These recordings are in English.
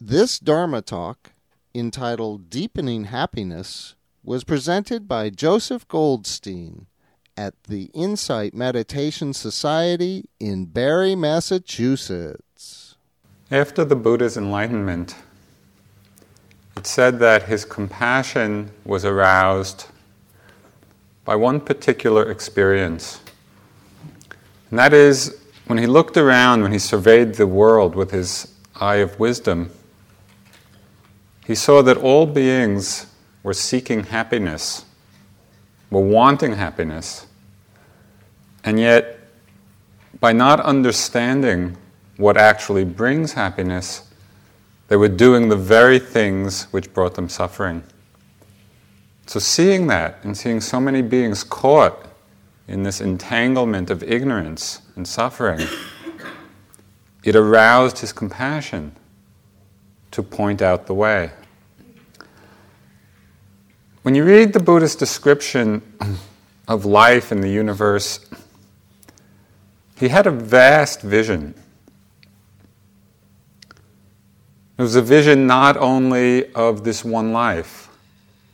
This Dharma talk, entitled Deepening Happiness, was presented by Joseph Goldstein at the Insight Meditation Society in Barre, Massachusetts. After the Buddha's enlightenment, it said that his compassion was aroused by one particular experience. And that is when he looked around, when he surveyed the world with his eye of wisdom, he saw that all beings were seeking happiness, were wanting happiness, and yet, by not understanding what actually brings happiness, they were doing the very things which brought them suffering. So, seeing that and seeing so many beings caught in this entanglement of ignorance and suffering, it aroused his compassion to point out the way. When you read the Buddhist description of life in the universe, he had a vast vision. It was a vision not only of this one life,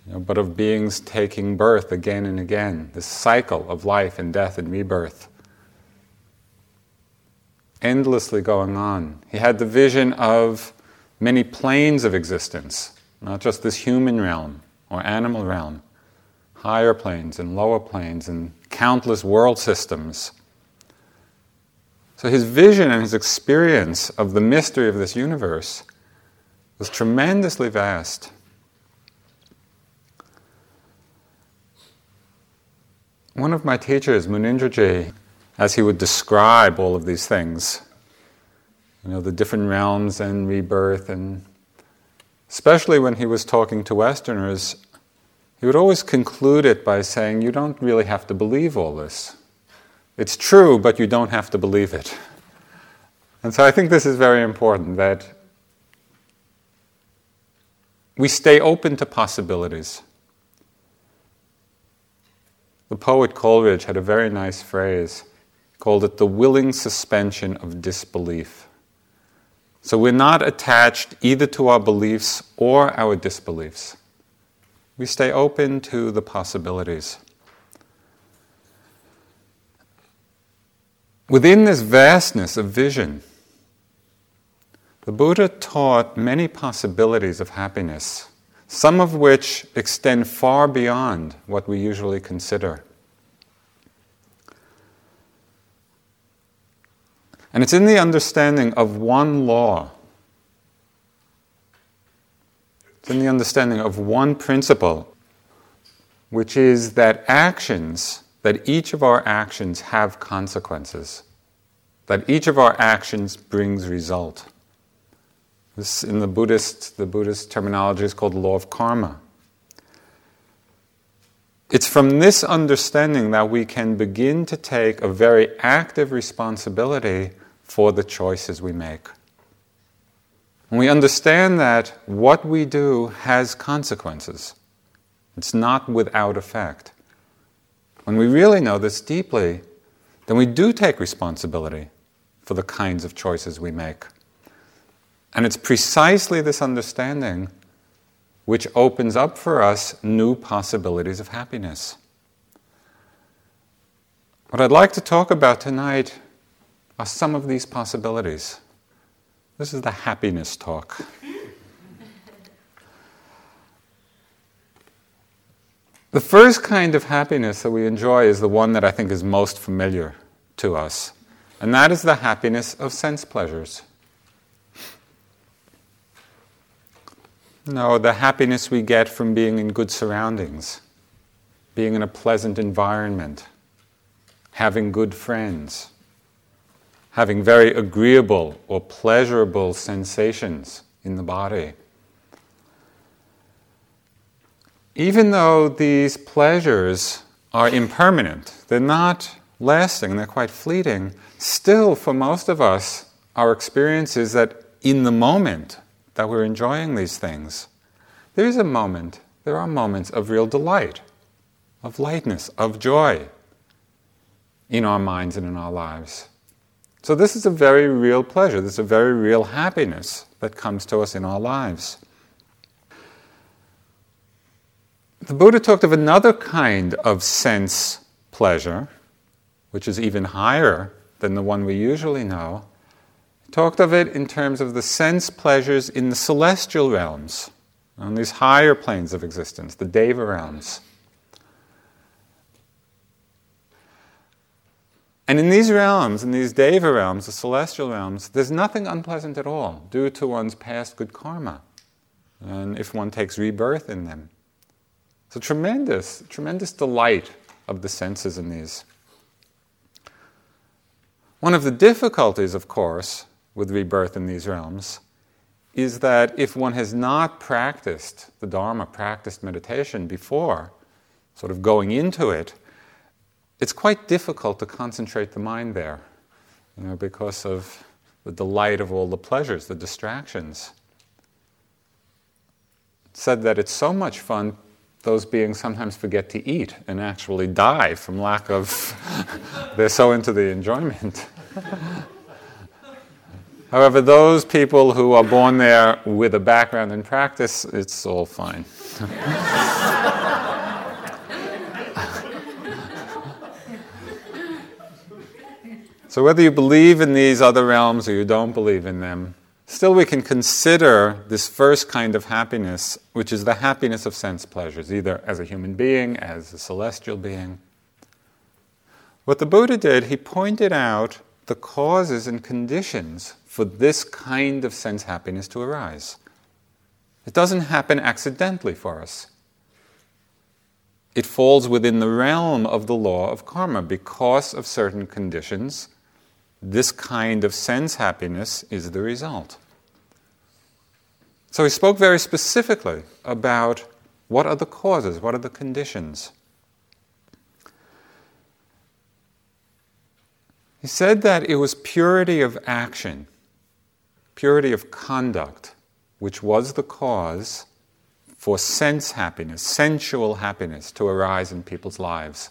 you know, but of beings taking birth again and again, this cycle of life and death and rebirth. Endlessly going on. He had the vision of many planes of existence, not just this human realm or animal realm, higher planes and lower planes and countless world systems. So his vision and his experience of the mystery of this universe was tremendously vast. One of my teachers, Munindraji, as he would describe all of these things, you know, the different realms and rebirth, and especially when he was talking to Westerners, he would always conclude it by saying, You don't really have to believe all this. It's true, but you don't have to believe it. And so I think this is very important that we stay open to possibilities. The poet Coleridge had a very nice phrase, called it the willing suspension of disbelief. So we're not attached either to our beliefs or our disbeliefs. We stay open to the possibilities. Within this vastness of vision, the Buddha taught many possibilities of happiness, some of which extend far beyond what we usually consider. And it's in the understanding of one law, it's in the understanding of one principle, which is that actions, that each of our actions have consequences, that each of our actions brings result. This, in the Buddhist, the Buddhist terminology is called the law of karma. It's from this understanding that we can begin to take a very active responsibility for the choices we make. When we understand that what we do has consequences, it's not without effect. When we really know this deeply, then we do take responsibility for the kinds of choices we make. And it's precisely this understanding which opens up for us new possibilities of happiness. What I'd like to talk about tonight are some of these possibilities. This is the happiness talk. The first kind of happiness that we enjoy is the one that I think is most familiar to us, and that is the happiness of sense pleasures. No, the happiness we get from being in good surroundings, being in a pleasant environment, having good friends, having very agreeable or pleasurable sensations in the body. Even though these pleasures are impermanent, they're not lasting, they're quite fleeting, still, for most of us, our experience is that in the moment, that we're enjoying these things, there is a moment, there are moments of real delight, of lightness, of joy in our minds and in our lives. So, this is a very real pleasure, this is a very real happiness that comes to us in our lives. The Buddha talked of another kind of sense pleasure, which is even higher than the one we usually know. He talked of it in terms of the sense pleasures in the celestial realms, on these higher planes of existence, the Deva realms. And in these realms, in these Deva realms, the celestial realms, there's nothing unpleasant at all due to one's past good karma. And if one takes rebirth in them. A tremendous, tremendous delight of the senses in these. One of the difficulties, of course, with rebirth in these realms is that if one has not practiced the Dharma, practiced meditation before, sort of going into it, it's quite difficult to concentrate the mind there, you know, because of the delight of all the pleasures, the distractions. It's said that it's so much fun, those beings sometimes forget to eat and actually die from lack of, they're so into the enjoyment. However, those people who are born there with a background in practice, it's all fine. So, whether you believe in these other realms or you don't believe in them, still we can consider this first kind of happiness, which is the happiness of sense pleasures, either as a human being, as a celestial being. What the Buddha did, he pointed out the causes and conditions for this kind of sense happiness to arise. It doesn't happen accidentally for us. It falls within the realm of the law of karma because of certain conditions this kind of sense happiness is the result. So he spoke very specifically about what are the causes, what are the conditions. He said that it was purity of action, purity of conduct, which was the cause for sense happiness, sensual happiness to arise in people's lives,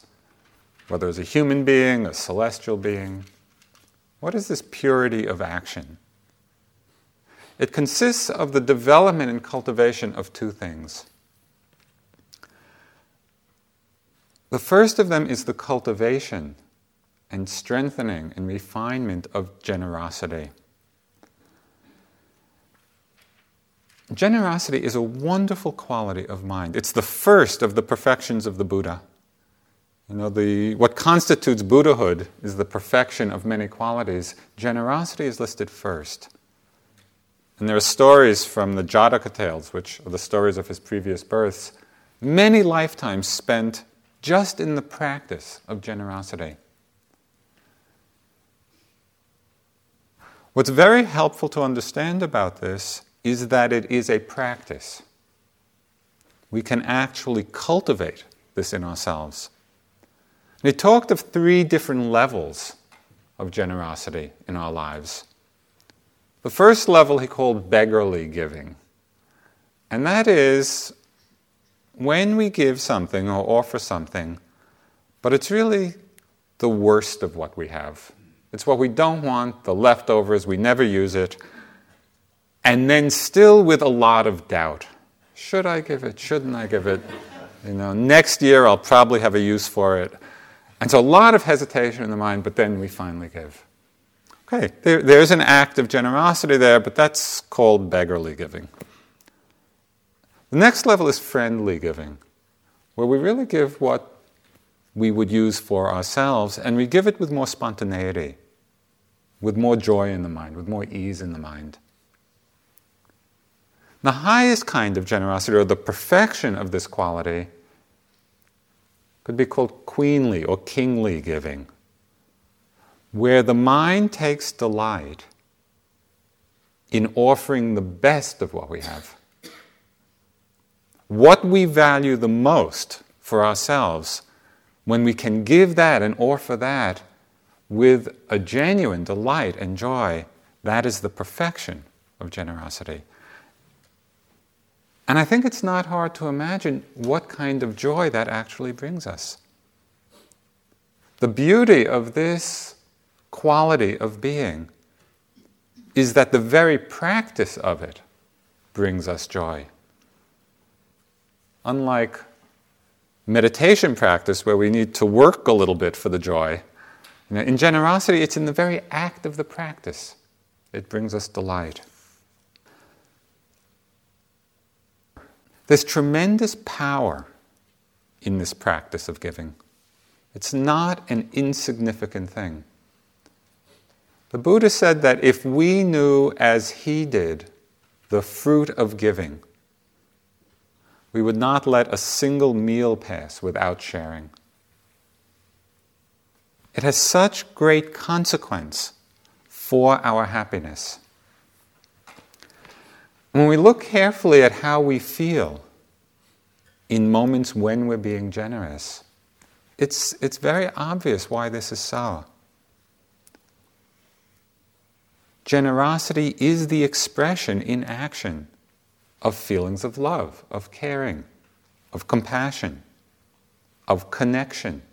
whether as a human being, a celestial being. What is this purity of action? It consists of the development and cultivation of two things. The first of them is the cultivation and strengthening and refinement of generosity. Generosity is a wonderful quality of mind. It's the first of the perfections of the Buddha. You know, the, what constitutes Buddhahood is the perfection of many qualities. Generosity is listed first. And there are stories from the Jataka tales, which are the stories of his previous births, many lifetimes spent just in the practice of generosity. What's very helpful to understand about this is that it is a practice. We can actually cultivate this in ourselves. He talked of three different levels of generosity in our lives. The first level he called beggarly giving. And that is when we give something or offer something, but it's really the worst of what we have. It's what we don't want, the leftovers, we never use it, and then still with a lot of doubt. Should I give it? Shouldn't I give it? You know, next year I'll probably have a use for it. And so a lot of hesitation in the mind, but then we finally give. Okay, there, there's an act of generosity there, but that's called beggarly giving. The next level is friendly giving, where we really give what we would use for ourselves, and we give it with more spontaneity, with more joy in the mind, with more ease in the mind. The highest kind of generosity, or the perfection of this quality, could be called queenly or kingly giving, where the mind takes delight in offering the best of what we have. What we value the most for ourselves, when we can give that and offer that with a genuine delight and joy, that is the perfection of generosity. And I think it's not hard to imagine what kind of joy that actually brings us. The beauty of this quality of being is that the very practice of it brings us joy. Unlike meditation practice, where we need to work a little bit for the joy, in generosity, it's in the very act of the practice. It brings us delight. There's tremendous power in this practice of giving. It's not an insignificant thing. The Buddha said that if we knew as he did the fruit of giving, we would not let a single meal pass without sharing. It has such great consequence for our happiness. When we look carefully at how we feel in moments when we're being generous, it's, it's very obvious why this is so. Generosity is the expression in action of feelings of love, of caring, of compassion, of connection,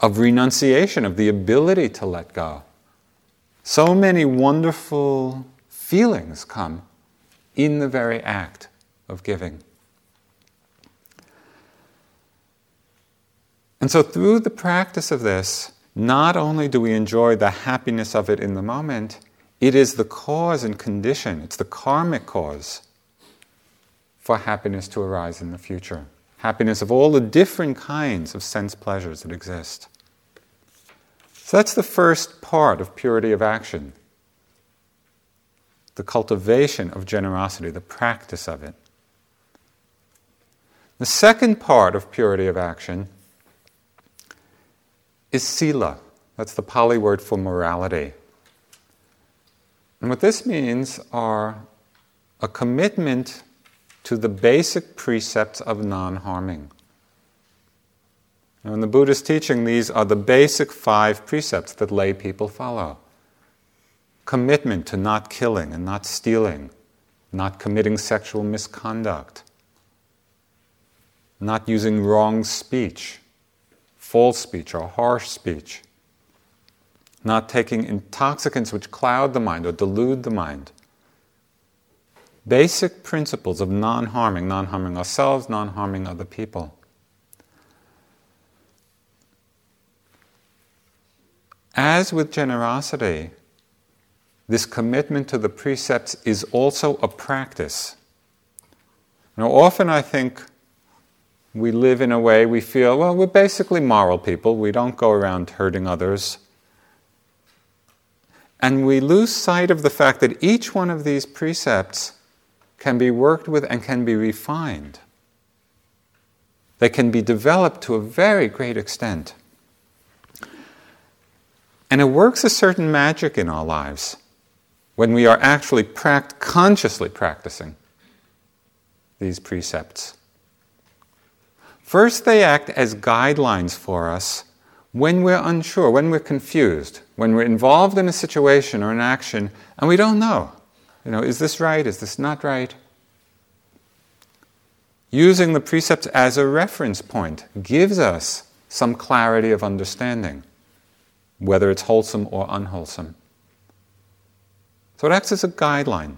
of renunciation, of the ability to let go. So many wonderful feelings come in the very act of giving. And so, through the practice of this, not only do we enjoy the happiness of it in the moment, it is the cause and condition, it's the karmic cause for happiness to arise in the future. Happiness of all the different kinds of sense pleasures that exist. So that's the first part of purity of action the cultivation of generosity, the practice of it. The second part of purity of action is sila. That's the Pali word for morality. And what this means are a commitment to the basic precepts of non harming. In the Buddhist teaching, these are the basic five precepts that lay people follow commitment to not killing and not stealing, not committing sexual misconduct, not using wrong speech, false speech or harsh speech, not taking intoxicants which cloud the mind or delude the mind. Basic principles of non harming, non harming ourselves, non harming other people. As with generosity, this commitment to the precepts is also a practice. Now, often I think we live in a way we feel, well, we're basically moral people. We don't go around hurting others. And we lose sight of the fact that each one of these precepts can be worked with and can be refined. They can be developed to a very great extent. And it works a certain magic in our lives when we are actually pract- consciously practicing these precepts. First, they act as guidelines for us when we're unsure, when we're confused, when we're involved in a situation or an action and we don't know. You know, is this right? Is this not right? Using the precepts as a reference point gives us some clarity of understanding, whether it's wholesome or unwholesome. So it acts as a guideline.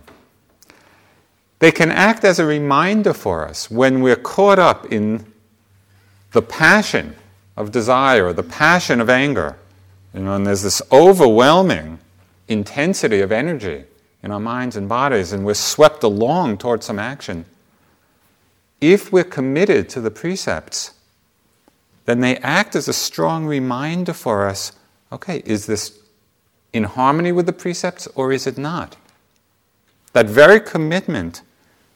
They can act as a reminder for us when we're caught up in the passion of desire, the passion of anger. You know, and there's this overwhelming intensity of energy in our minds and bodies, and we're swept along towards some action. If we're committed to the precepts, then they act as a strong reminder for us okay, is this in harmony with the precepts or is it not? That very commitment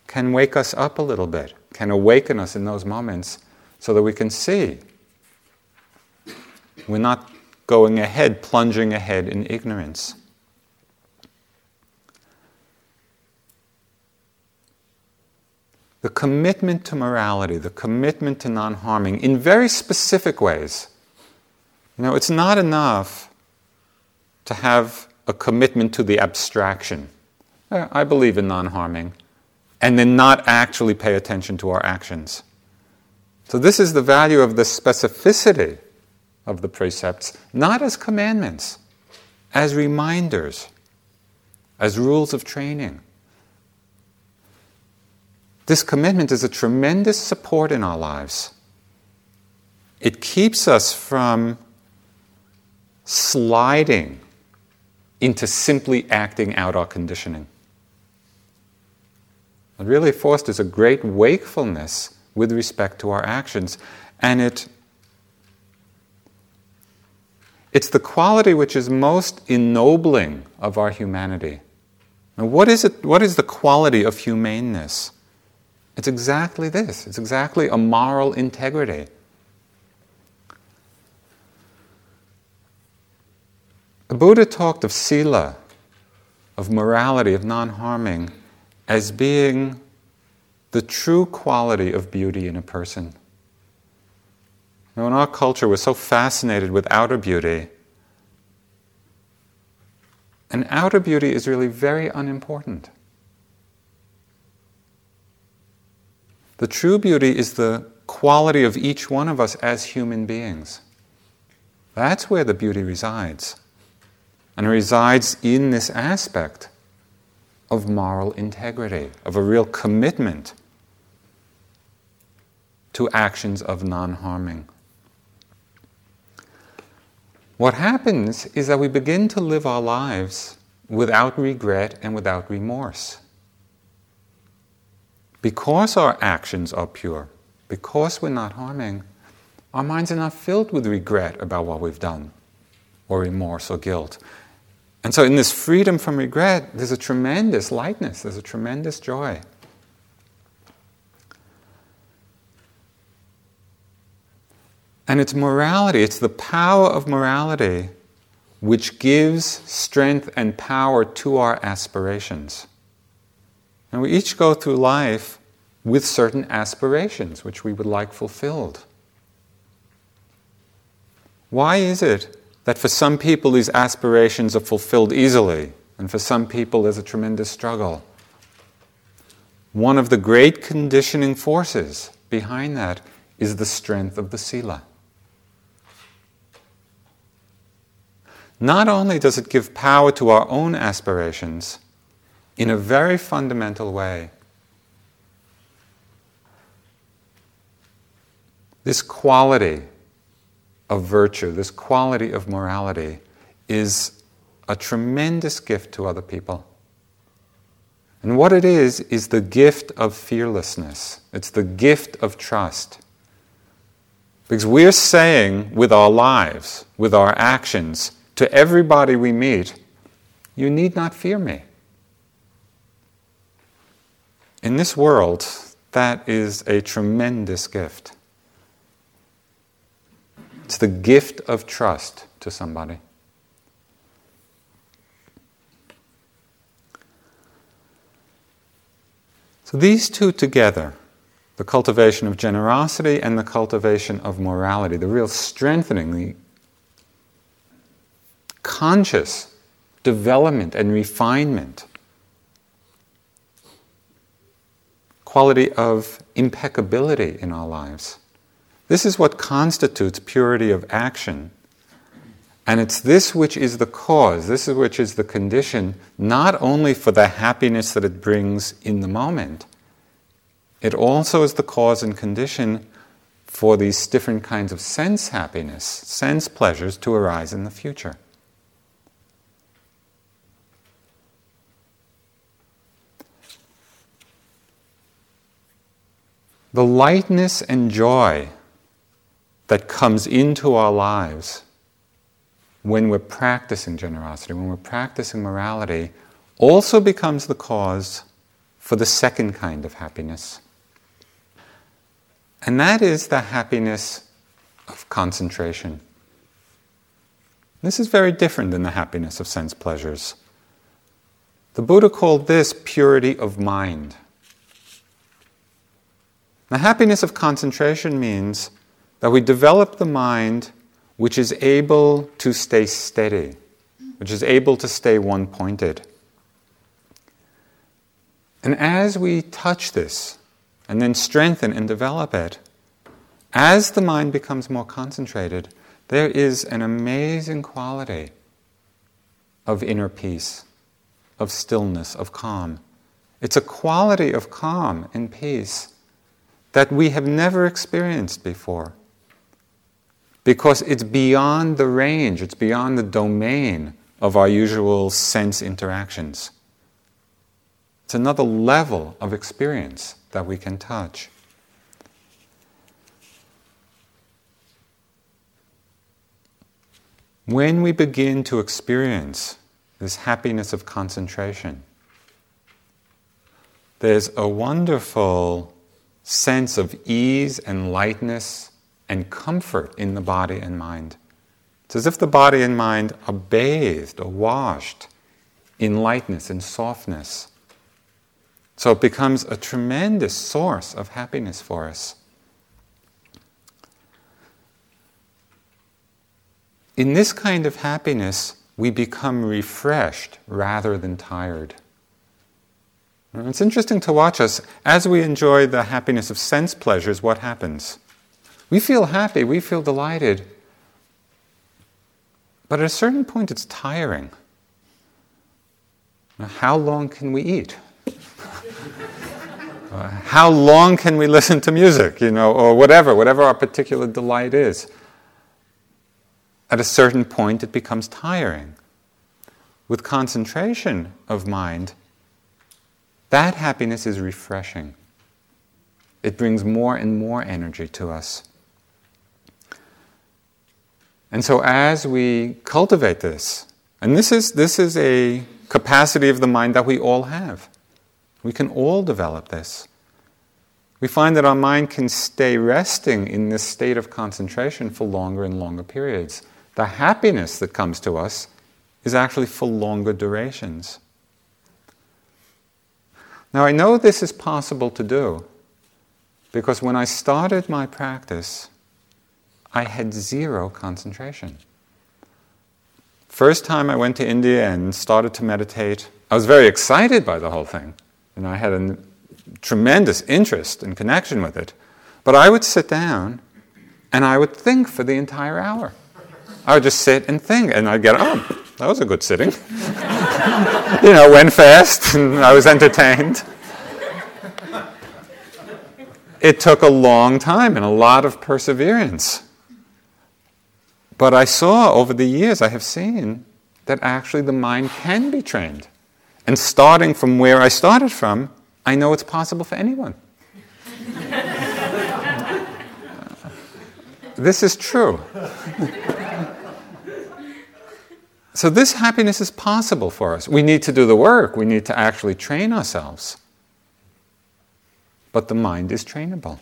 can wake us up a little bit, can awaken us in those moments so that we can see. We're not going ahead, plunging ahead in ignorance. The commitment to morality, the commitment to non harming in very specific ways. You know, it's not enough to have a commitment to the abstraction. Uh, I believe in non harming, and then not actually pay attention to our actions. So, this is the value of the specificity of the precepts, not as commandments, as reminders, as rules of training. This commitment is a tremendous support in our lives. It keeps us from sliding into simply acting out our conditioning. It really fosters a great wakefulness with respect to our actions, and it it's the quality which is most ennobling of our humanity. Now, what is it? What is the quality of humaneness? It's exactly this. It's exactly a moral integrity. The Buddha talked of sila, of morality, of non harming, as being the true quality of beauty in a person. Now, in our culture, we're so fascinated with outer beauty. And outer beauty is really very unimportant. The true beauty is the quality of each one of us as human beings. That's where the beauty resides and resides in this aspect of moral integrity, of a real commitment to actions of non harming. What happens is that we begin to live our lives without regret and without remorse. Because our actions are pure, because we're not harming, our minds are not filled with regret about what we've done, or remorse or guilt. And so, in this freedom from regret, there's a tremendous lightness, there's a tremendous joy. And it's morality, it's the power of morality which gives strength and power to our aspirations. And we each go through life with certain aspirations which we would like fulfilled. Why is it that for some people these aspirations are fulfilled easily, and for some people there's a tremendous struggle. One of the great conditioning forces behind that is the strength of the sila. Not only does it give power to our own aspirations in a very fundamental way, this quality of virtue, this quality of morality, is a tremendous gift to other people. And what it is, is the gift of fearlessness. It's the gift of trust. Because we're saying with our lives, with our actions, to everybody we meet, you need not fear me. In this world, that is a tremendous gift. It's the gift of trust to somebody. So these two together, the cultivation of generosity and the cultivation of morality, the real strengthening, the conscious development and refinement, quality of impeccability in our lives. This is what constitutes purity of action. And it's this which is the cause, this is which is the condition, not only for the happiness that it brings in the moment, it also is the cause and condition for these different kinds of sense happiness, sense pleasures to arise in the future. The lightness and joy that comes into our lives when we're practicing generosity, when we're practicing morality, also becomes the cause for the second kind of happiness. And that is the happiness of concentration. This is very different than the happiness of sense pleasures. The Buddha called this purity of mind. The happiness of concentration means that we develop the mind which is able to stay steady, which is able to stay one pointed. And as we touch this and then strengthen and develop it, as the mind becomes more concentrated, there is an amazing quality of inner peace, of stillness, of calm. It's a quality of calm and peace that we have never experienced before. Because it's beyond the range, it's beyond the domain of our usual sense interactions. It's another level of experience that we can touch. When we begin to experience this happiness of concentration, there's a wonderful sense of ease and lightness and comfort in the body and mind. It's as if the body and mind are bathed or washed in lightness and softness. So it becomes a tremendous source of happiness for us. In this kind of happiness, we become refreshed rather than tired. It's interesting to watch us. As we enjoy the happiness of sense pleasures, what happens? We feel happy, we feel delighted. But at a certain point, it's tiring. How long can we eat? uh, how long can we listen to music, you know, or whatever, whatever our particular delight is? At a certain point, it becomes tiring. With concentration of mind, that happiness is refreshing. It brings more and more energy to us. And so, as we cultivate this, and this is, this is a capacity of the mind that we all have, we can all develop this. We find that our mind can stay resting in this state of concentration for longer and longer periods. The happiness that comes to us is actually for longer durations. Now, I know this is possible to do because when I started my practice, I had zero concentration. First time I went to India and started to meditate, I was very excited by the whole thing. And I had a tremendous interest and connection with it. But I would sit down and I would think for the entire hour. I would just sit and think, and I'd get, oh, that was a good sitting. you know, went fast, and I was entertained. It took a long time and a lot of perseverance. But I saw over the years, I have seen that actually the mind can be trained. And starting from where I started from, I know it's possible for anyone. this is true. so, this happiness is possible for us. We need to do the work, we need to actually train ourselves. But the mind is trainable.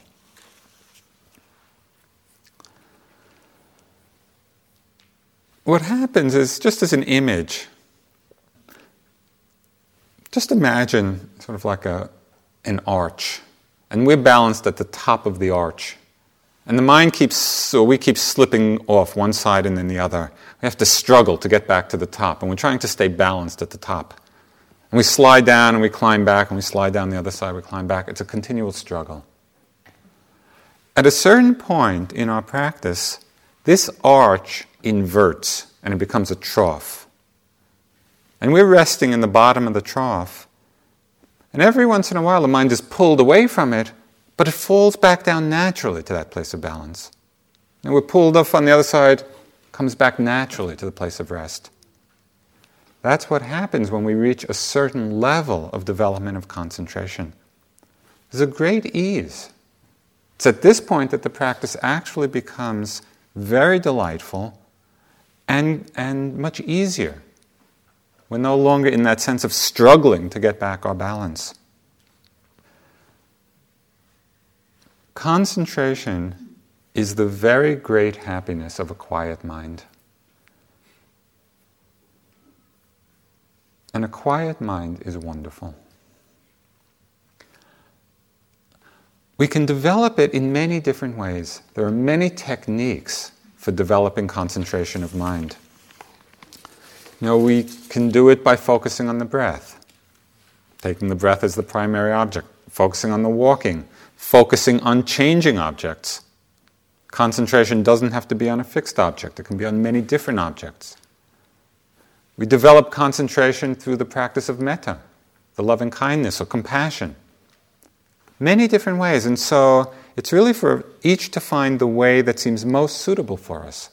What happens is, just as an image, just imagine sort of like a, an arch, and we're balanced at the top of the arch. And the mind keeps, or we keep slipping off one side and then the other. We have to struggle to get back to the top, and we're trying to stay balanced at the top. And we slide down and we climb back, and we slide down the other side, we climb back. It's a continual struggle. At a certain point in our practice, this arch inverts and it becomes a trough. And we're resting in the bottom of the trough. And every once in a while, the mind is pulled away from it, but it falls back down naturally to that place of balance. And we're pulled off on the other side, comes back naturally to the place of rest. That's what happens when we reach a certain level of development of concentration. There's a great ease. It's at this point that the practice actually becomes very delightful and, and much easier. We're no longer in that sense of struggling to get back our balance. Concentration is the very great happiness of a quiet mind. And a quiet mind is wonderful. We can develop it in many different ways. There are many techniques for developing concentration of mind. Know, we can do it by focusing on the breath, taking the breath as the primary object, focusing on the walking, focusing on changing objects. Concentration doesn't have to be on a fixed object, it can be on many different objects. We develop concentration through the practice of metta, the loving kindness or compassion. Many different ways. And so it's really for each to find the way that seems most suitable for us.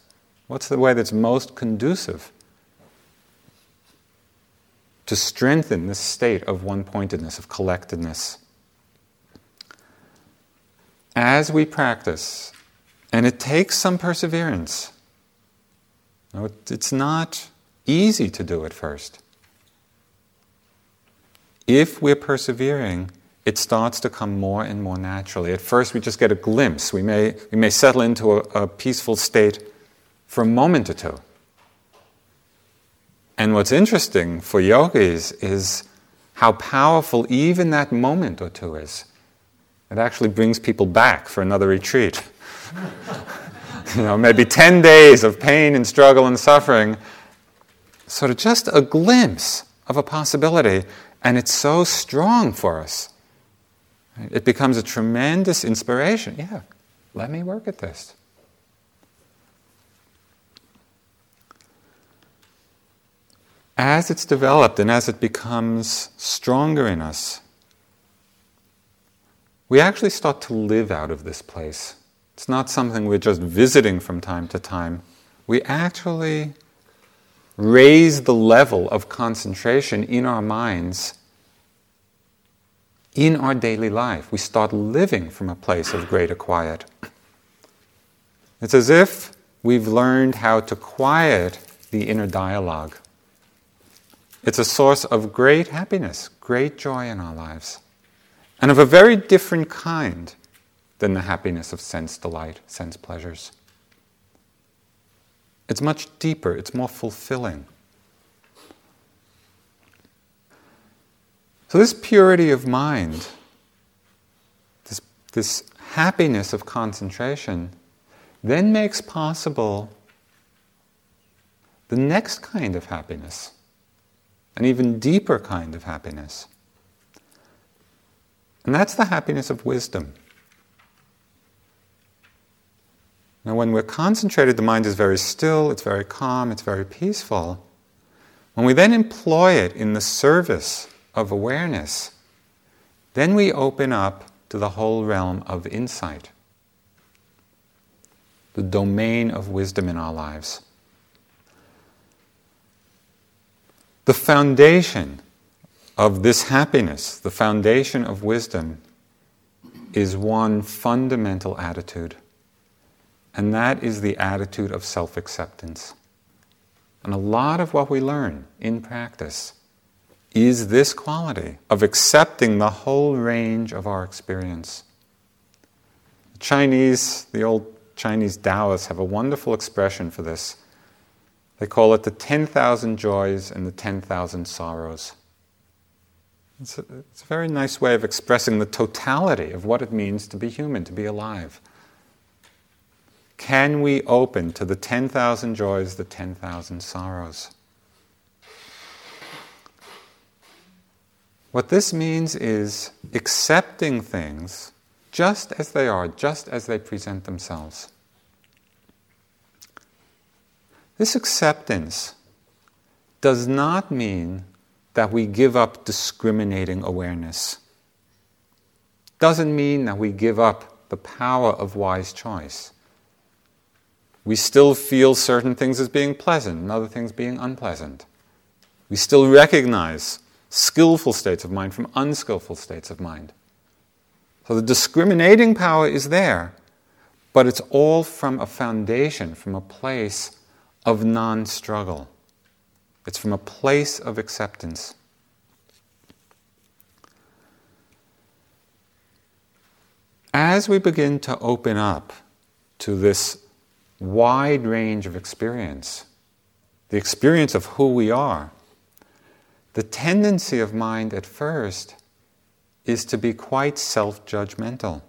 What's the way that's most conducive to strengthen this state of one pointedness, of collectedness? As we practice, and it takes some perseverance, it's not easy to do at first. If we're persevering, it starts to come more and more naturally. At first, we just get a glimpse. We may, we may settle into a, a peaceful state for a moment or two. And what's interesting for yogis is how powerful even that moment or two is. It actually brings people back for another retreat. you know, maybe 10 days of pain and struggle and suffering. Sort of just a glimpse of a possibility, and it's so strong for us. It becomes a tremendous inspiration. Yeah, let me work at this. As it's developed and as it becomes stronger in us, we actually start to live out of this place. It's not something we're just visiting from time to time. We actually raise the level of concentration in our minds in our daily life. We start living from a place of greater quiet. It's as if we've learned how to quiet the inner dialogue. It's a source of great happiness, great joy in our lives, and of a very different kind than the happiness of sense delight, sense pleasures. It's much deeper, it's more fulfilling. So, this purity of mind, this, this happiness of concentration, then makes possible the next kind of happiness, an even deeper kind of happiness. And that's the happiness of wisdom. Now, when we're concentrated, the mind is very still, it's very calm, it's very peaceful. When we then employ it in the service of awareness, then we open up to the whole realm of insight, the domain of wisdom in our lives. The foundation of this happiness, the foundation of wisdom, is one fundamental attitude, and that is the attitude of self acceptance. And a lot of what we learn in practice is this quality of accepting the whole range of our experience. The Chinese, the old Chinese Taoists, have a wonderful expression for this. They call it the 10,000 joys and the 10,000 sorrows. It's a, it's a very nice way of expressing the totality of what it means to be human, to be alive. Can we open to the 10,000 joys, the 10,000 sorrows? What this means is accepting things just as they are, just as they present themselves. This acceptance does not mean that we give up discriminating awareness. Doesn't mean that we give up the power of wise choice. We still feel certain things as being pleasant and other things being unpleasant. We still recognize skillful states of mind from unskillful states of mind. So the discriminating power is there, but it's all from a foundation, from a place of non struggle. It's from a place of acceptance. As we begin to open up to this wide range of experience, the experience of who we are, the tendency of mind at first is to be quite self judgmental.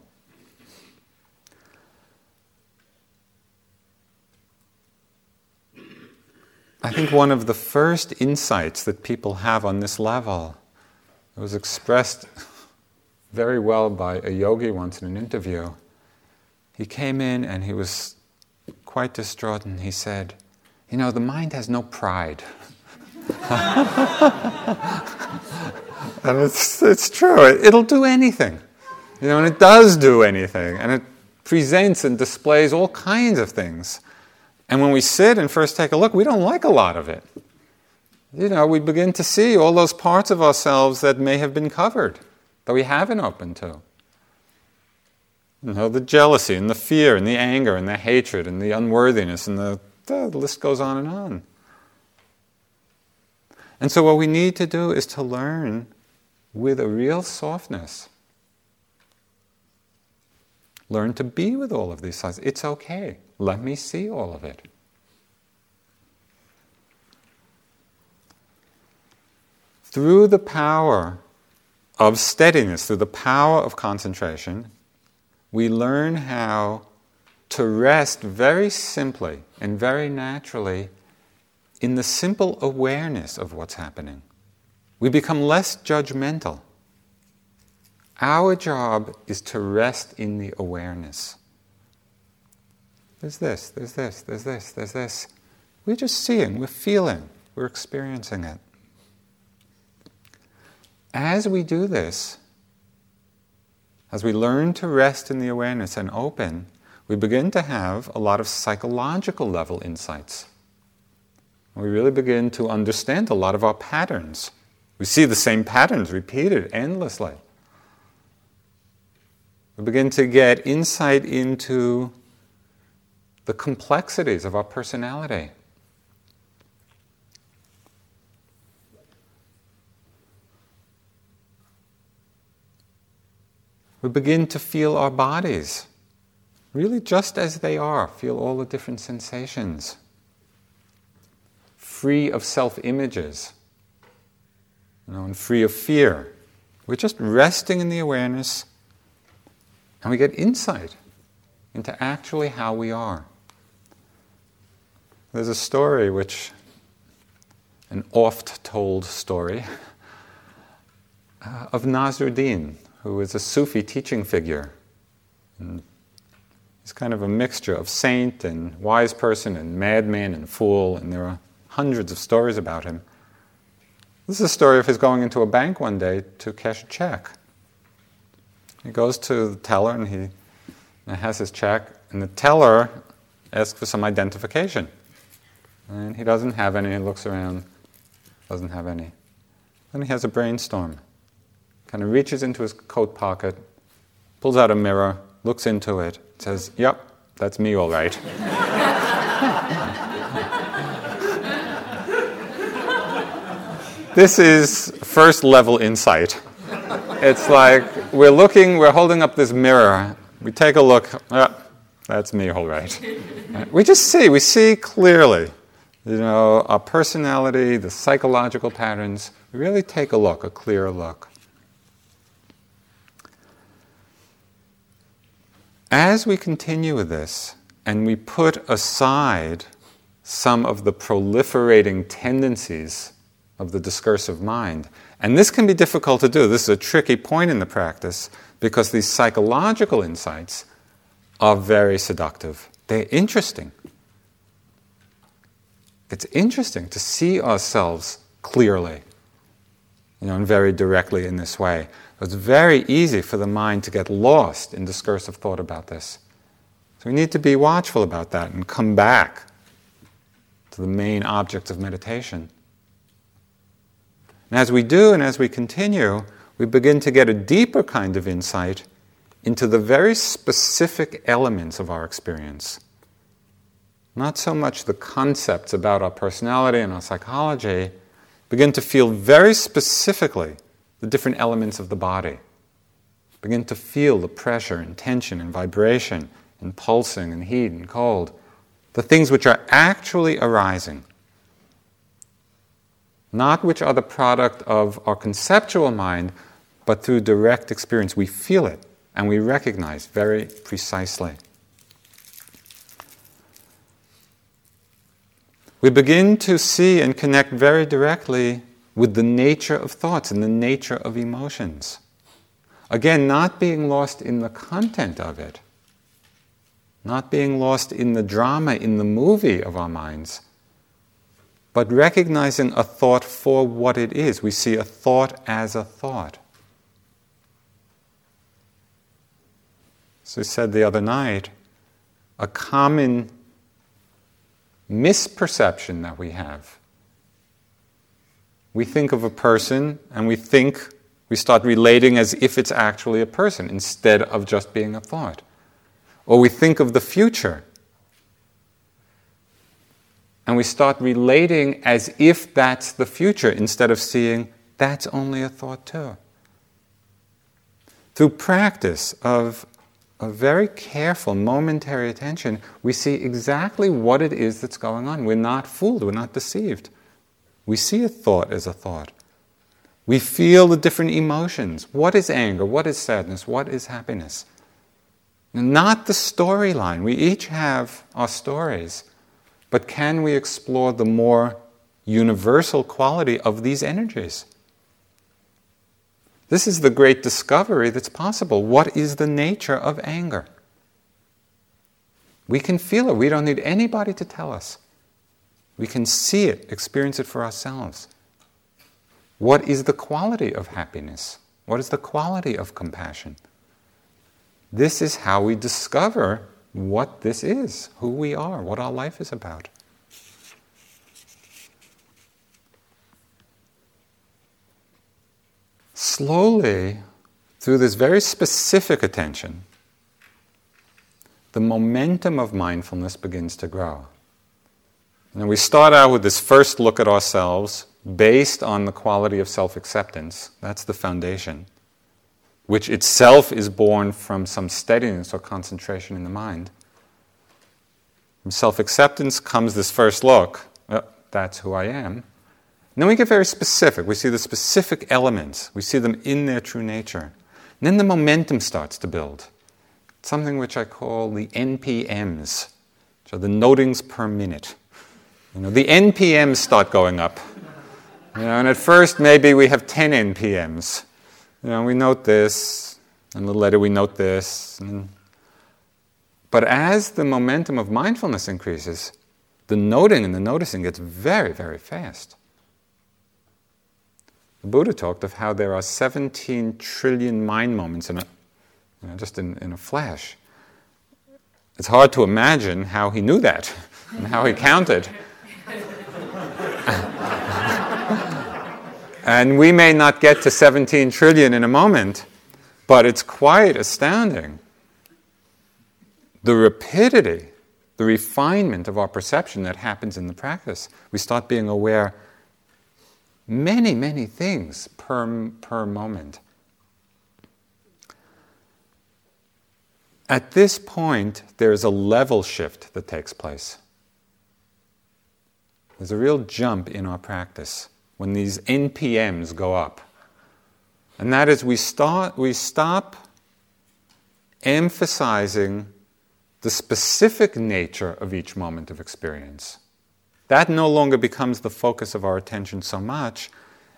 I think one of the first insights that people have on this level was expressed very well by a yogi once in an interview. He came in and he was quite distraught and he said, You know, the mind has no pride. And it's, it's true, it, will do anything. You know, and it does do anything. And it presents and displays all kinds of things. And when we sit and first take a look, we don't like a lot of it. You know, we begin to see all those parts of ourselves that may have been covered, that we haven't opened to. You know, the jealousy and the fear and the anger and the hatred and the unworthiness and the, the list goes on and on. And so, what we need to do is to learn with a real softness. Learn to be with all of these sides. It's okay. Let me see all of it. Through the power of steadiness, through the power of concentration, we learn how to rest very simply and very naturally in the simple awareness of what's happening. We become less judgmental. Our job is to rest in the awareness. There's this, there's this, there's this, there's this. We're just seeing, we're feeling, we're experiencing it. As we do this, as we learn to rest in the awareness and open, we begin to have a lot of psychological level insights. We really begin to understand a lot of our patterns. We see the same patterns repeated endlessly. We begin to get insight into the complexities of our personality. We begin to feel our bodies really just as they are, feel all the different sensations, free of self images, you know, and free of fear. We're just resting in the awareness and we get insight into actually how we are. There's a story which, an oft told story, uh, of Nasruddin, who was a Sufi teaching figure. And he's kind of a mixture of saint and wise person and madman and fool, and there are hundreds of stories about him. This is a story of his going into a bank one day to cash a check. He goes to the teller and he has his check, and the teller asks for some identification. And he doesn't have any, he looks around, doesn't have any. Then he has a brainstorm kind of reaches into his coat pocket, pulls out a mirror, looks into it, says, Yep, that's me all right. this is first level insight. It's like we're looking, we're holding up this mirror, we take a look, Yep, that's me all right. We just see, we see clearly, you know, our personality, the psychological patterns. We really take a look, a clear look. As we continue with this and we put aside some of the proliferating tendencies of the discursive mind, and this can be difficult to do, this is a tricky point in the practice because these psychological insights are very seductive. They're interesting. It's interesting to see ourselves clearly, you know, and very directly in this way. It's very easy for the mind to get lost in discursive thought about this. So we need to be watchful about that and come back to the main object of meditation. And as we do and as we continue, we begin to get a deeper kind of insight into the very specific elements of our experience. Not so much the concepts about our personality and our psychology, begin to feel very specifically the different elements of the body. Begin to feel the pressure and tension and vibration and pulsing and heat and cold. The things which are actually arising. Not which are the product of our conceptual mind, but through direct experience. We feel it and we recognize very precisely. We begin to see and connect very directly with the nature of thoughts and the nature of emotions. Again, not being lost in the content of it, not being lost in the drama, in the movie of our minds, but recognizing a thought for what it is. We see a thought as a thought. As I said the other night, a common misperception that we have. We think of a person and we think, we start relating as if it's actually a person instead of just being a thought. Or we think of the future and we start relating as if that's the future instead of seeing that's only a thought too. Through practice of a very careful, momentary attention, we see exactly what it is that's going on. We're not fooled, we're not deceived. We see a thought as a thought. We feel the different emotions. What is anger? What is sadness? What is happiness? Not the storyline. We each have our stories. But can we explore the more universal quality of these energies? This is the great discovery that's possible. What is the nature of anger? We can feel it. We don't need anybody to tell us. We can see it, experience it for ourselves. What is the quality of happiness? What is the quality of compassion? This is how we discover what this is, who we are, what our life is about. Slowly, through this very specific attention, the momentum of mindfulness begins to grow. And we start out with this first look at ourselves based on the quality of self acceptance. That's the foundation, which itself is born from some steadiness or concentration in the mind. From self acceptance comes this first look oh, that's who I am. And then we get very specific. We see the specific elements, we see them in their true nature. And then the momentum starts to build. Something which I call the NPMs, which are the notings per minute. You know, the NPMs start going up. You know, and at first, maybe we have 10 NPMs. You know, we note this, and a little later we note this. And... But as the momentum of mindfulness increases, the noting and the noticing gets very, very fast. The Buddha talked of how there are 17 trillion mind moments in a, you know, just in, in a flash. It's hard to imagine how he knew that and how he counted. and we may not get to 17 trillion in a moment, but it's quite astounding. The rapidity, the refinement of our perception that happens in the practice. We start being aware many, many things per, per moment. At this point, there's a level shift that takes place. There's a real jump in our practice when these NPMs go up. And that is we, start, we stop emphasizing the specific nature of each moment of experience. That no longer becomes the focus of our attention so much,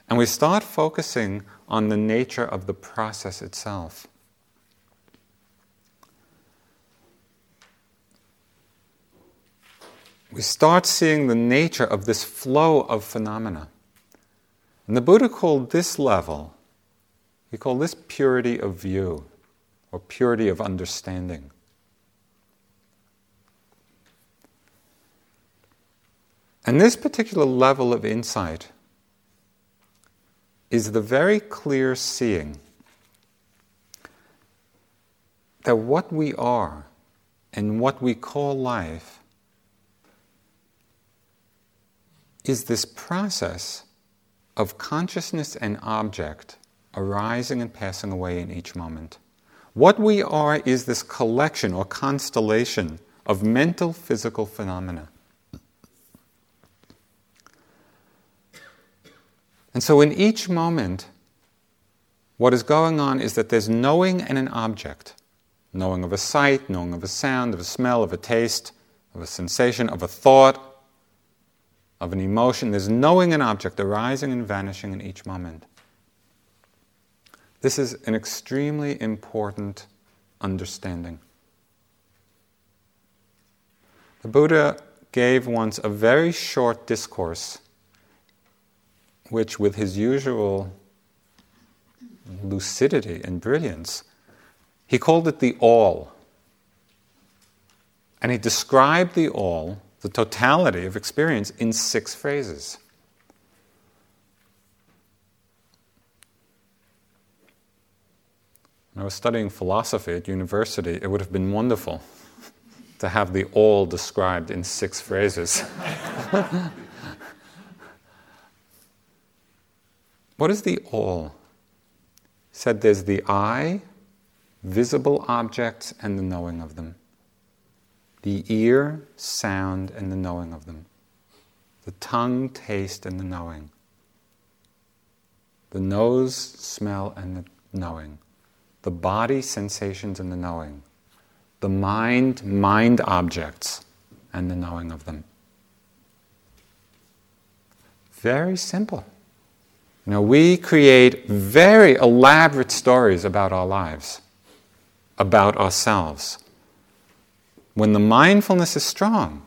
and we start focusing on the nature of the process itself. We start seeing the nature of this flow of phenomena. And the Buddha called this level, he called this purity of view or purity of understanding. And this particular level of insight is the very clear seeing that what we are and what we call life is this process of consciousness and object arising and passing away in each moment. What we are is this collection or constellation of mental physical phenomena. And so, in each moment, what is going on is that there's knowing and an object knowing of a sight, knowing of a sound, of a smell, of a taste, of a sensation, of a thought, of an emotion. There's knowing an object arising and vanishing in each moment. This is an extremely important understanding. The Buddha gave once a very short discourse which, with his usual lucidity and brilliance, he called it the all. And he described the all, the totality of experience, in six phrases. When I was studying philosophy at university, it would have been wonderful to have the all described in six phrases. what is the all? Said there's the eye, visible objects, and the knowing of them. The ear, sound, and the knowing of them. The tongue, taste, and the knowing. The nose, smell, and the knowing. The body, sensations, and the knowing the mind, mind objects, and the knowing of them. Very simple. You know, we create very elaborate stories about our lives, about ourselves. When the mindfulness is strong,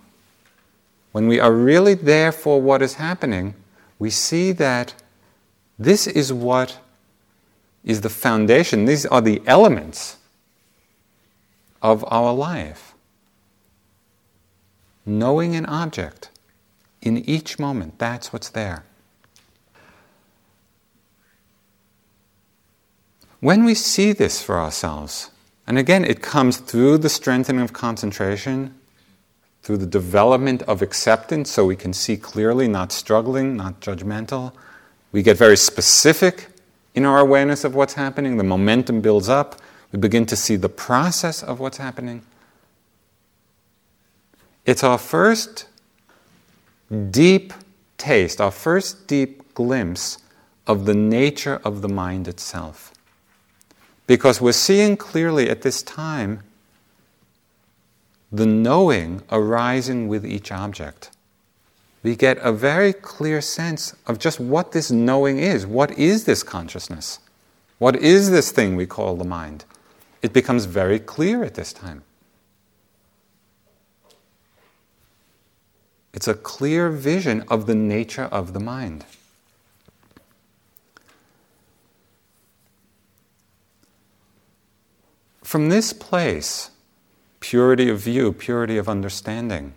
when we are really there for what is happening, we see that this is what is the foundation, these are the elements of our life. Knowing an object in each moment, that's what's there. When we see this for ourselves, and again, it comes through the strengthening of concentration, through the development of acceptance, so we can see clearly, not struggling, not judgmental. We get very specific in our awareness of what's happening, the momentum builds up. We begin to see the process of what's happening. It's our first deep taste, our first deep glimpse of the nature of the mind itself. Because we're seeing clearly at this time the knowing arising with each object. We get a very clear sense of just what this knowing is. What is this consciousness? What is this thing we call the mind? it becomes very clear at this time. It's a clear vision of the nature of the mind. From this place, purity of view, purity of understanding,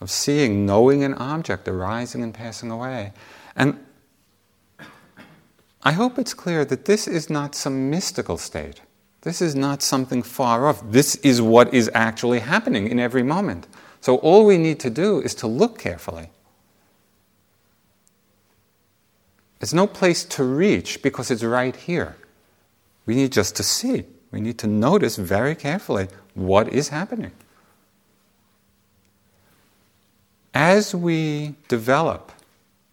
of seeing, knowing an object arising and passing away. And I hope it's clear that this is not some mystical state. This is not something far off. This is what is actually happening in every moment. So all we need to do is to look carefully. There's no place to reach because it's right here. We need just to see. We need to notice very carefully what is happening. As we develop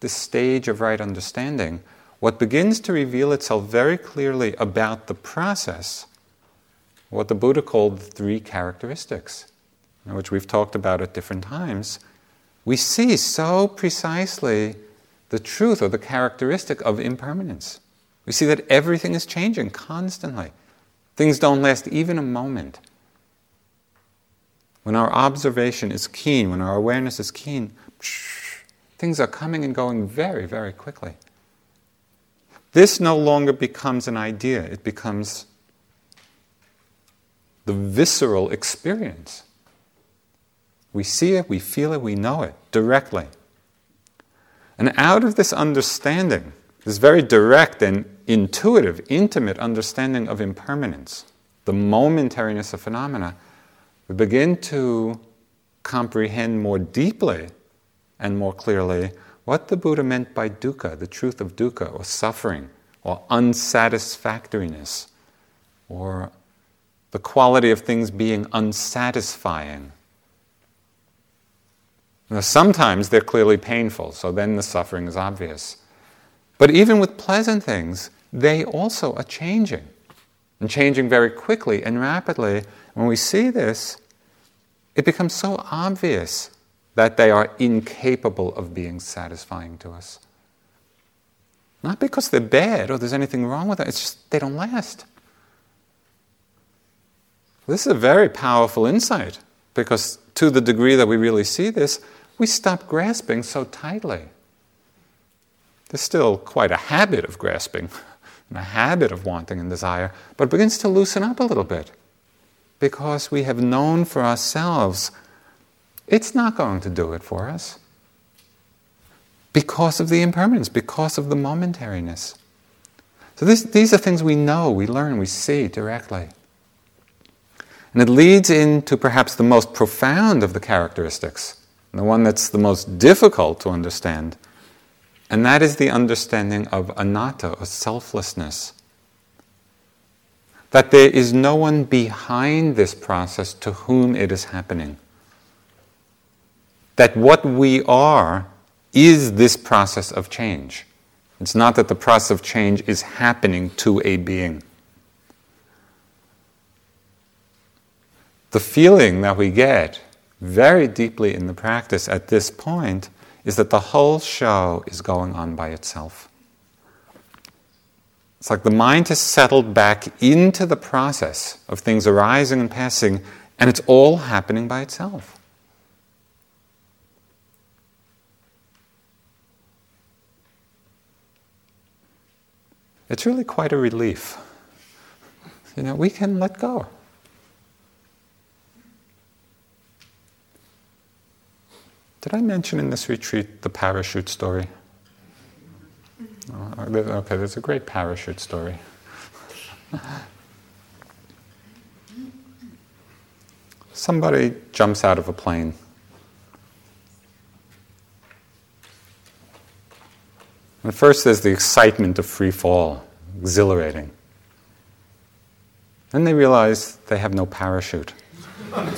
this stage of right understanding, what begins to reveal itself very clearly about the process what the Buddha called the three characteristics, which we've talked about at different times, we see so precisely the truth or the characteristic of impermanence. We see that everything is changing constantly. Things don't last even a moment. When our observation is keen, when our awareness is keen, things are coming and going very, very quickly. This no longer becomes an idea, it becomes the visceral experience. We see it, we feel it, we know it directly. And out of this understanding, this very direct and intuitive, intimate understanding of impermanence, the momentariness of phenomena, we begin to comprehend more deeply and more clearly what the Buddha meant by dukkha, the truth of dukkha, or suffering, or unsatisfactoriness, or the quality of things being unsatisfying. Now, sometimes they're clearly painful, so then the suffering is obvious. But even with pleasant things, they also are changing, and changing very quickly and rapidly. When we see this, it becomes so obvious that they are incapable of being satisfying to us. Not because they're bad or there's anything wrong with them, it's just they don't last. This is a very powerful insight because, to the degree that we really see this, we stop grasping so tightly. There's still quite a habit of grasping and a habit of wanting and desire, but begins to loosen up a little bit because we have known for ourselves it's not going to do it for us because of the impermanence, because of the momentariness. So this, these are things we know, we learn, we see directly. And it leads into perhaps the most profound of the characteristics, the one that's the most difficult to understand, and that is the understanding of anatta, or selflessness. That there is no one behind this process to whom it is happening. That what we are is this process of change. It's not that the process of change is happening to a being. The feeling that we get very deeply in the practice at this point is that the whole show is going on by itself. It's like the mind has settled back into the process of things arising and passing, and it's all happening by itself. It's really quite a relief. You know, we can let go. Did I mention in this retreat the parachute story? Oh, okay, there's a great parachute story. Somebody jumps out of a plane. At first, there's the excitement of free fall, exhilarating. Then they realize they have no parachute. and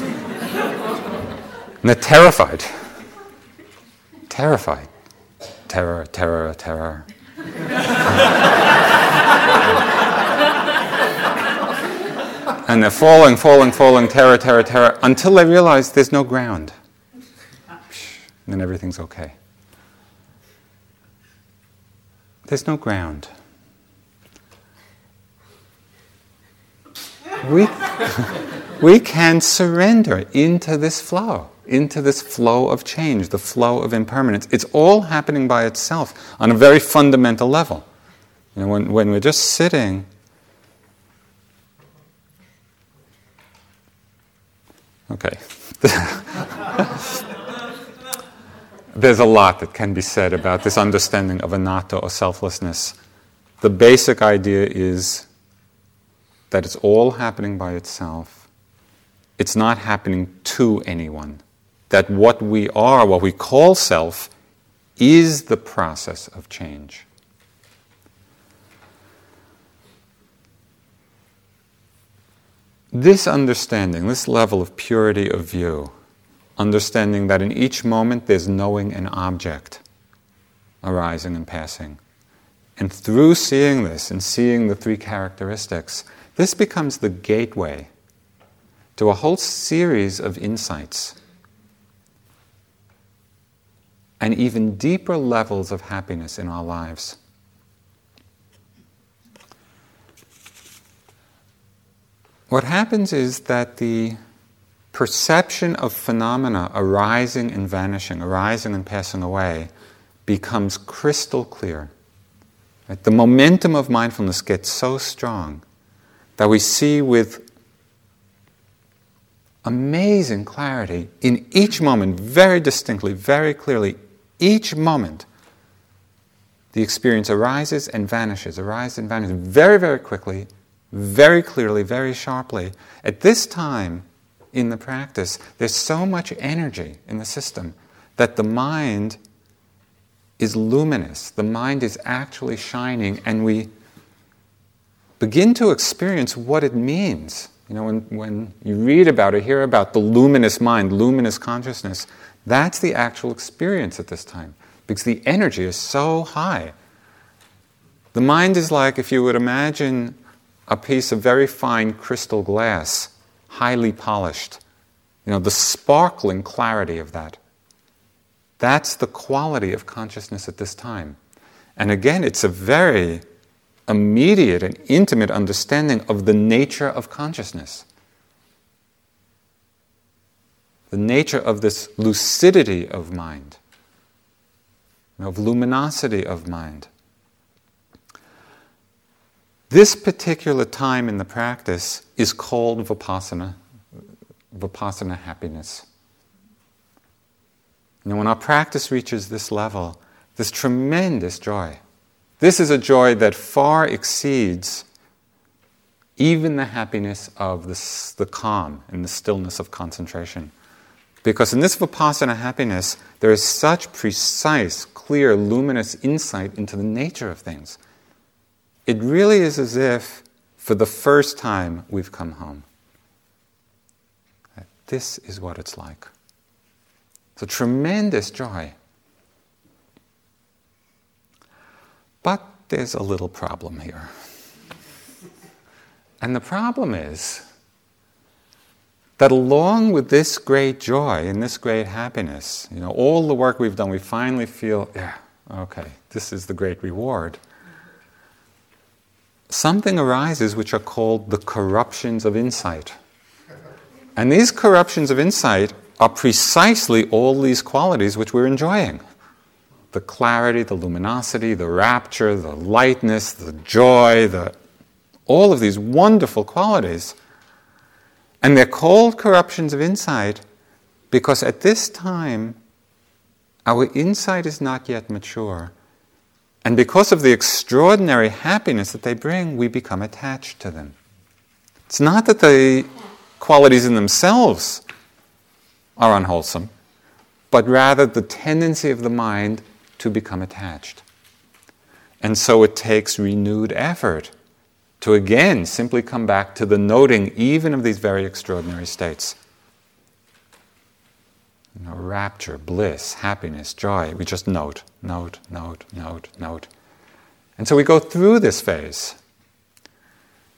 they're terrified terrified. Terror, terror, terror. and they're falling, falling, falling, terror, terror, terror, until they realize there's no ground. And then everything's okay. There's no ground. We, we can surrender into this flow into this flow of change, the flow of impermanence. It's all happening by itself on a very fundamental level. You know, when, when we're just sitting, okay. There's a lot that can be said about this understanding of anatta or selflessness. The basic idea is that it's all happening by itself. It's not happening to anyone that what we are, what we call self, is the process of change. This understanding, this level of purity of view, understanding that in each moment there's knowing an object arising and passing. And through seeing this and seeing the three characteristics, this becomes the gateway to a whole series of insights and even deeper levels of happiness in our lives. What happens is that the perception of phenomena arising and vanishing, arising and passing away, becomes crystal clear. The momentum of mindfulness gets so strong that we see with amazing clarity in each moment, very distinctly, very clearly, each moment, the experience arises and vanishes, arises and vanishes very, very quickly, very clearly, very sharply. At this time in the practice, there's so much energy in the system that the mind is luminous. The mind is actually shining, and we begin to experience what it means. You know, when, when you read about it, hear about the luminous mind, luminous consciousness, that's the actual experience at this time because the energy is so high. The mind is like if you would imagine a piece of very fine crystal glass, highly polished. You know, the sparkling clarity of that. That's the quality of consciousness at this time. And again, it's a very immediate and intimate understanding of the nature of consciousness. The nature of this lucidity of mind. of luminosity of mind. This particular time in the practice is called vipassana, vipassana happiness. And when our practice reaches this level, this tremendous joy. This is a joy that far exceeds even the happiness of the, the calm and the stillness of concentration. Because in this vipassana happiness, there is such precise, clear, luminous insight into the nature of things. It really is as if, for the first time, we've come home. This is what it's like. It's a tremendous joy. But there's a little problem here. And the problem is that along with this great joy and this great happiness, you know, all the work we've done, we finally feel, yeah, okay, this is the great reward. Something arises which are called the corruptions of insight. And these corruptions of insight are precisely all these qualities which we're enjoying the clarity, the luminosity, the rapture, the lightness, the joy, the all of these wonderful qualities. And they're called corruptions of insight because at this time, our insight is not yet mature. And because of the extraordinary happiness that they bring, we become attached to them. It's not that the qualities in themselves are unwholesome, but rather the tendency of the mind to become attached. And so it takes renewed effort to again simply come back to the noting even of these very extraordinary states. You know, rapture, bliss, happiness, joy. We just note, note, note, note, note. And so we go through this phase.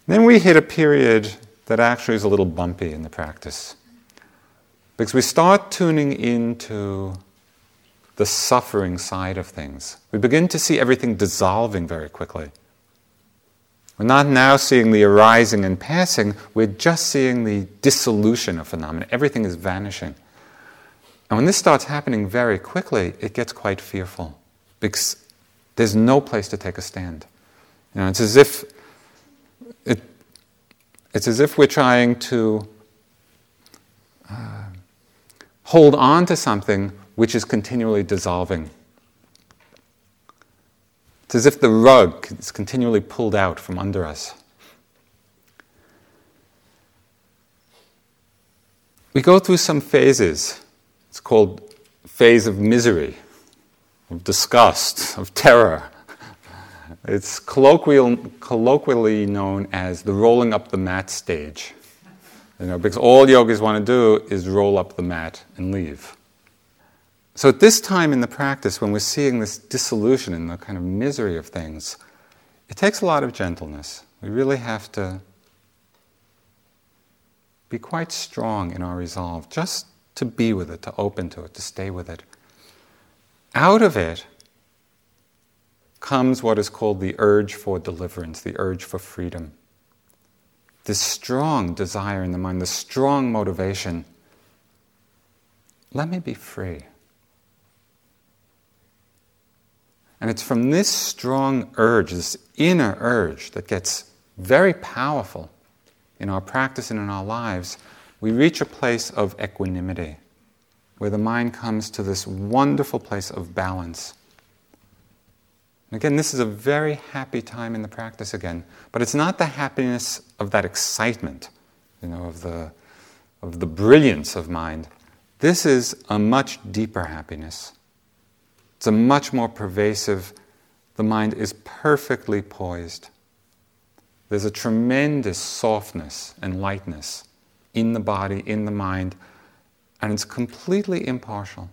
Then we hit a period that actually is a little bumpy in the practice. Because we start tuning into the suffering side of things. We begin to see everything dissolving very quickly. We're not now seeing the arising and passing, we're just seeing the dissolution of phenomena. Everything is vanishing. And when this starts happening very quickly, it gets quite fearful because there's no place to take a stand. You know, it's as if it, it's as if we're trying to uh, hold on to something which is continually dissolving. It's as if the rug is continually pulled out from under us. We go through some phases. It's called phase of misery, of disgust, of terror. It's colloquial, colloquially known as the rolling up the mat stage. You know, because all yogis want to do is roll up the mat and leave. So at this time in the practice, when we're seeing this dissolution and the kind of misery of things, it takes a lot of gentleness. We really have to be quite strong in our resolve, just to be with it, to open to it, to stay with it. Out of it comes what is called the urge for deliverance, the urge for freedom. This strong desire in the mind, the strong motivation. Let me be free. And it's from this strong urge, this inner urge, that gets very powerful in our practice and in our lives, we reach a place of equanimity, where the mind comes to this wonderful place of balance. And again, this is a very happy time in the practice again, but it's not the happiness of that excitement, you know, of the, of the brilliance of mind. This is a much deeper happiness. It's a much more pervasive, the mind is perfectly poised. There's a tremendous softness and lightness in the body, in the mind, and it's completely impartial.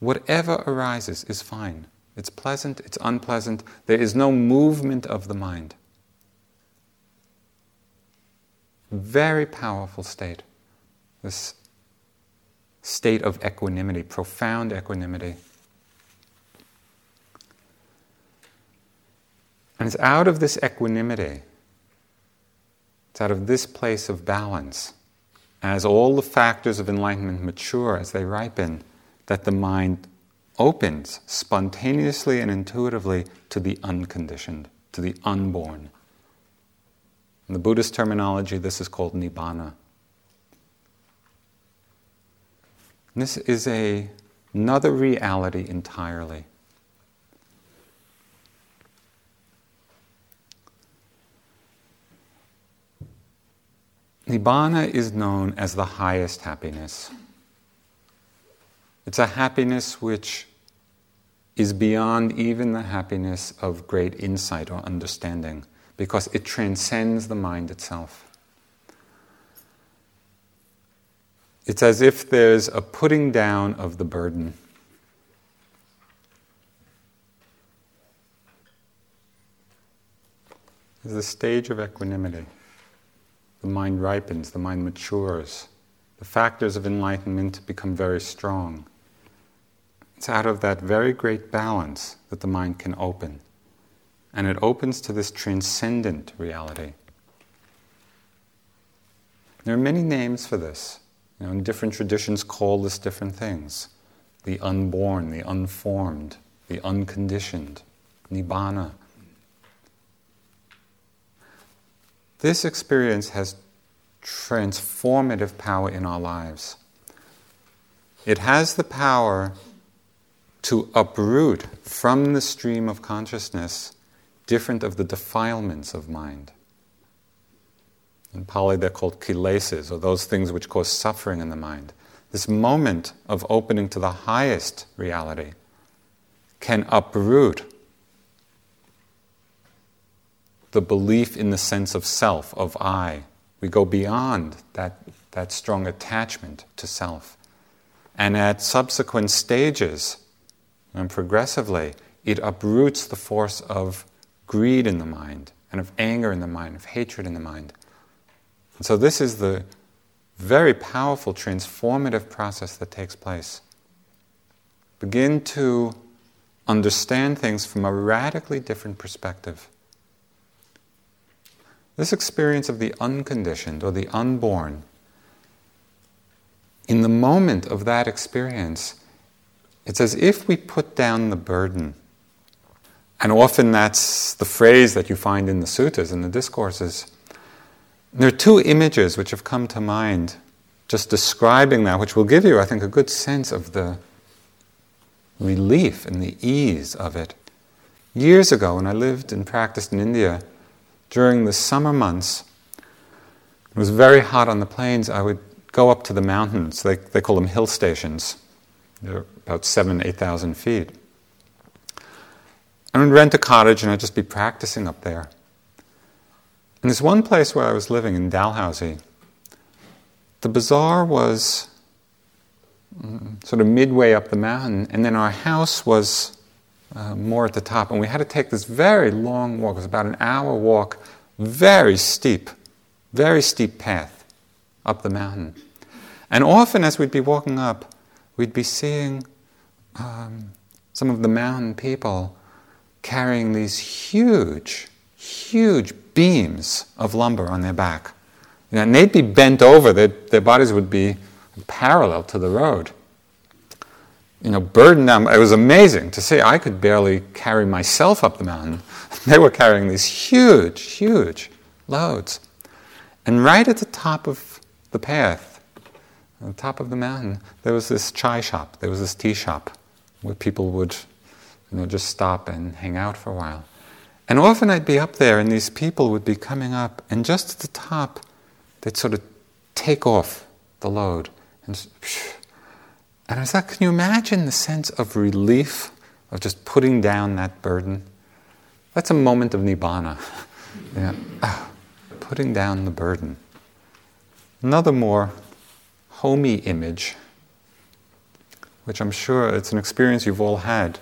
Whatever arises is fine. It's pleasant, it's unpleasant. There is no movement of the mind. Very powerful state. This state of equanimity, profound equanimity. And it's out of this equanimity, it's out of this place of balance, as all the factors of enlightenment mature, as they ripen, that the mind opens spontaneously and intuitively to the unconditioned, to the unborn. In the Buddhist terminology, this is called nibbana. this is a, another reality entirely. Nibbana is known as the highest happiness. It's a happiness which is beyond even the happiness of great insight or understanding because it transcends the mind itself. It's as if there's a putting down of the burden. There's a stage of equanimity. The mind ripens, the mind matures. The factors of enlightenment become very strong. It's out of that very great balance that the mind can open. And it opens to this transcendent reality. There are many names for this. You know, and different traditions call this different things the unborn, the unformed, the unconditioned, nibbana. This experience has transformative power in our lives. It has the power to uproot from the stream of consciousness different of the defilements of mind. In Pali, they're called kilesas, or those things which cause suffering in the mind. This moment of opening to the highest reality can uproot the belief in the sense of self, of I. We go beyond that, that strong attachment to self. And at subsequent stages, and progressively, it uproots the force of greed in the mind, and of anger in the mind, of hatred in the mind. And so, this is the very powerful transformative process that takes place. Begin to understand things from a radically different perspective. This experience of the unconditioned or the unborn, in the moment of that experience, it's as if we put down the burden. And often that's the phrase that you find in the suttas and the discourses. There are two images which have come to mind just describing that, which will give you, I think, a good sense of the relief and the ease of it. Years ago, when I lived and practiced in India, during the summer months, it was very hot on the plains, I would go up to the mountains. They, they call them hill stations. They're about seven, eight thousand feet. I'd rent a cottage and I'd just be practicing up there. And there's one place where I was living in Dalhousie. The bazaar was mm, sort of midway up the mountain, and then our house was uh, more at the top. And we had to take this very long walk. It was about an hour walk, very steep, very steep path up the mountain. And often, as we'd be walking up, we'd be seeing um, some of the mountain people carrying these huge, huge beams of lumber on their back. And they'd be bent over, their, their bodies would be parallel to the road. You know, burdened down. It was amazing to see. I could barely carry myself up the mountain. They were carrying these huge, huge loads. And right at the top of the path, on the top of the mountain, there was this chai shop, there was this tea shop where people would you know, just stop and hang out for a while. And often I'd be up there and these people would be coming up, and just at the top, they'd sort of take off the load. And, and I was like, can you imagine the sense of relief of just putting down that burden? That's a moment of nibbana. yeah. Ah, putting down the burden. Another more homey image which I'm sure it's an experience you've all had.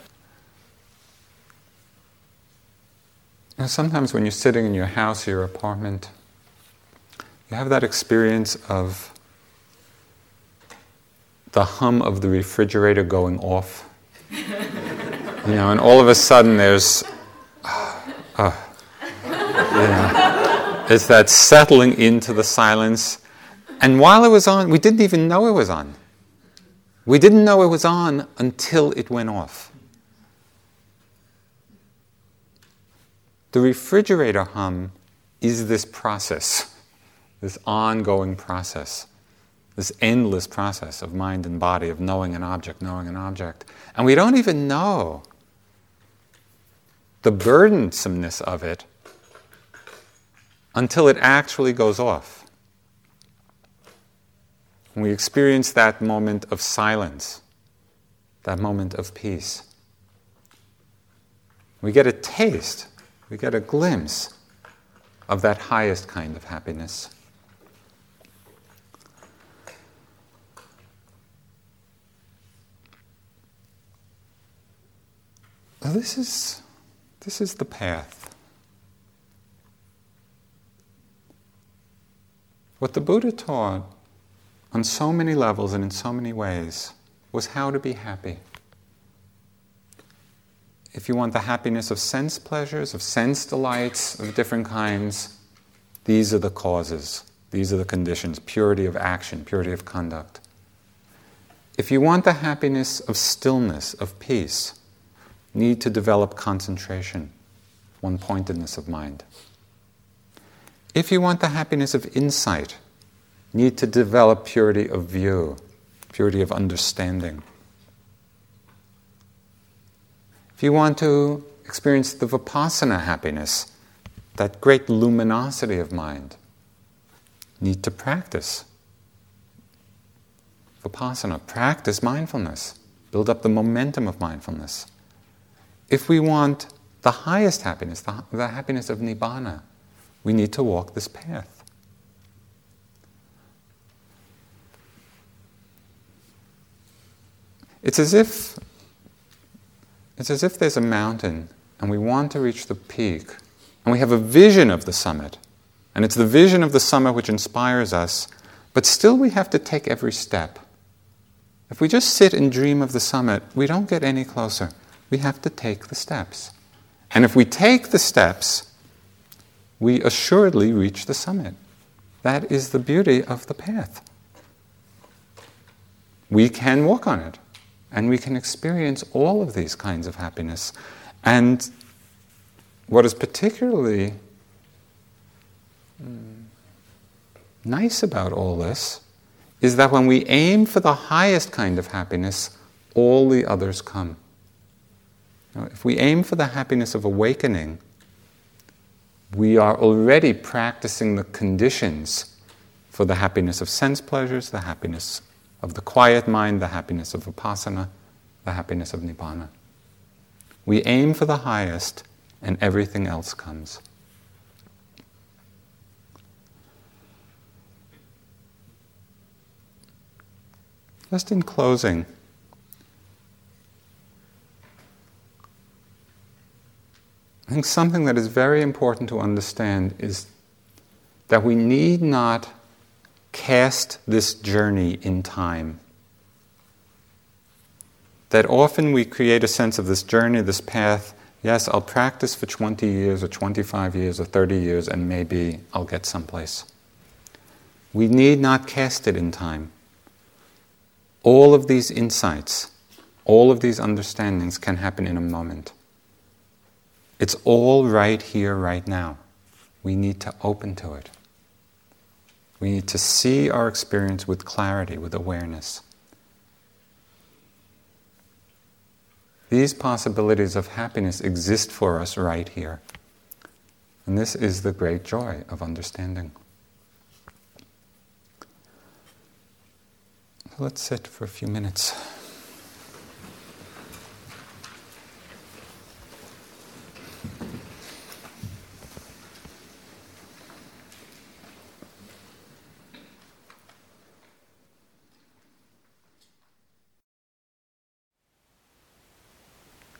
You know, sometimes when you're sitting in your house or your apartment, you have that experience of the hum of the refrigerator going off. you know, and all of a sudden there's, uh, uh, you know, it's that settling into the silence. And while it was on, we didn't even know it was on. We didn't know it was on until it went off. The refrigerator hum is this process, this ongoing process, this endless process of mind and body, of knowing an object, knowing an object. And we don't even know the burdensomeness of it until it actually goes off. we experience that moment of silence, that moment of peace. We get a taste, we get a glimpse of that highest kind of happiness. This is, this is the path. What the Buddha taught on so many levels and in so many ways was how to be happy. If you want the happiness of sense pleasures, of sense delights of different kinds, these are the causes, these are the conditions purity of action, purity of conduct. If you want the happiness of stillness, of peace, need to develop concentration, one pointedness of mind. If you want the happiness of insight, need to develop purity of view, purity of understanding. If you want to experience the vipassana happiness, that great luminosity of mind, need to practice. Vipassana, practice mindfulness, build up the momentum of mindfulness. If we want the highest happiness, the, the happiness of Nibbana, we need to walk this path. It's as if it's as if there's a mountain and we want to reach the peak and we have a vision of the summit. And it's the vision of the summit which inspires us, but still we have to take every step. If we just sit and dream of the summit, we don't get any closer we have to take the steps. And if we take the steps, we assuredly reach the summit. That is the beauty of the path. We can walk on it, and we can experience all of these kinds of happiness. And what is particularly mm, nice about all this is that when we aim for the highest kind of happiness, all the others come. Now, if we aim for the happiness of awakening, we are already practicing the conditions for the happiness of sense pleasures, the happiness of the quiet mind, the happiness of vipassana, the happiness of nibbana. We aim for the highest, and everything else comes. Just in closing, I think something that is very important to understand is that we need not cast this journey in time. That often we create a sense of this journey, this path. Yes, I'll practice for 20 years or 25 years or 30 years and maybe I'll get someplace. We need not cast it in time. All of these insights, all of these understandings can happen in a moment. It's all right here, right now. We need to open to it. We need to see our experience with clarity, with awareness. These possibilities of happiness exist for us right here. And this is the great joy of understanding. Let's sit for a few minutes.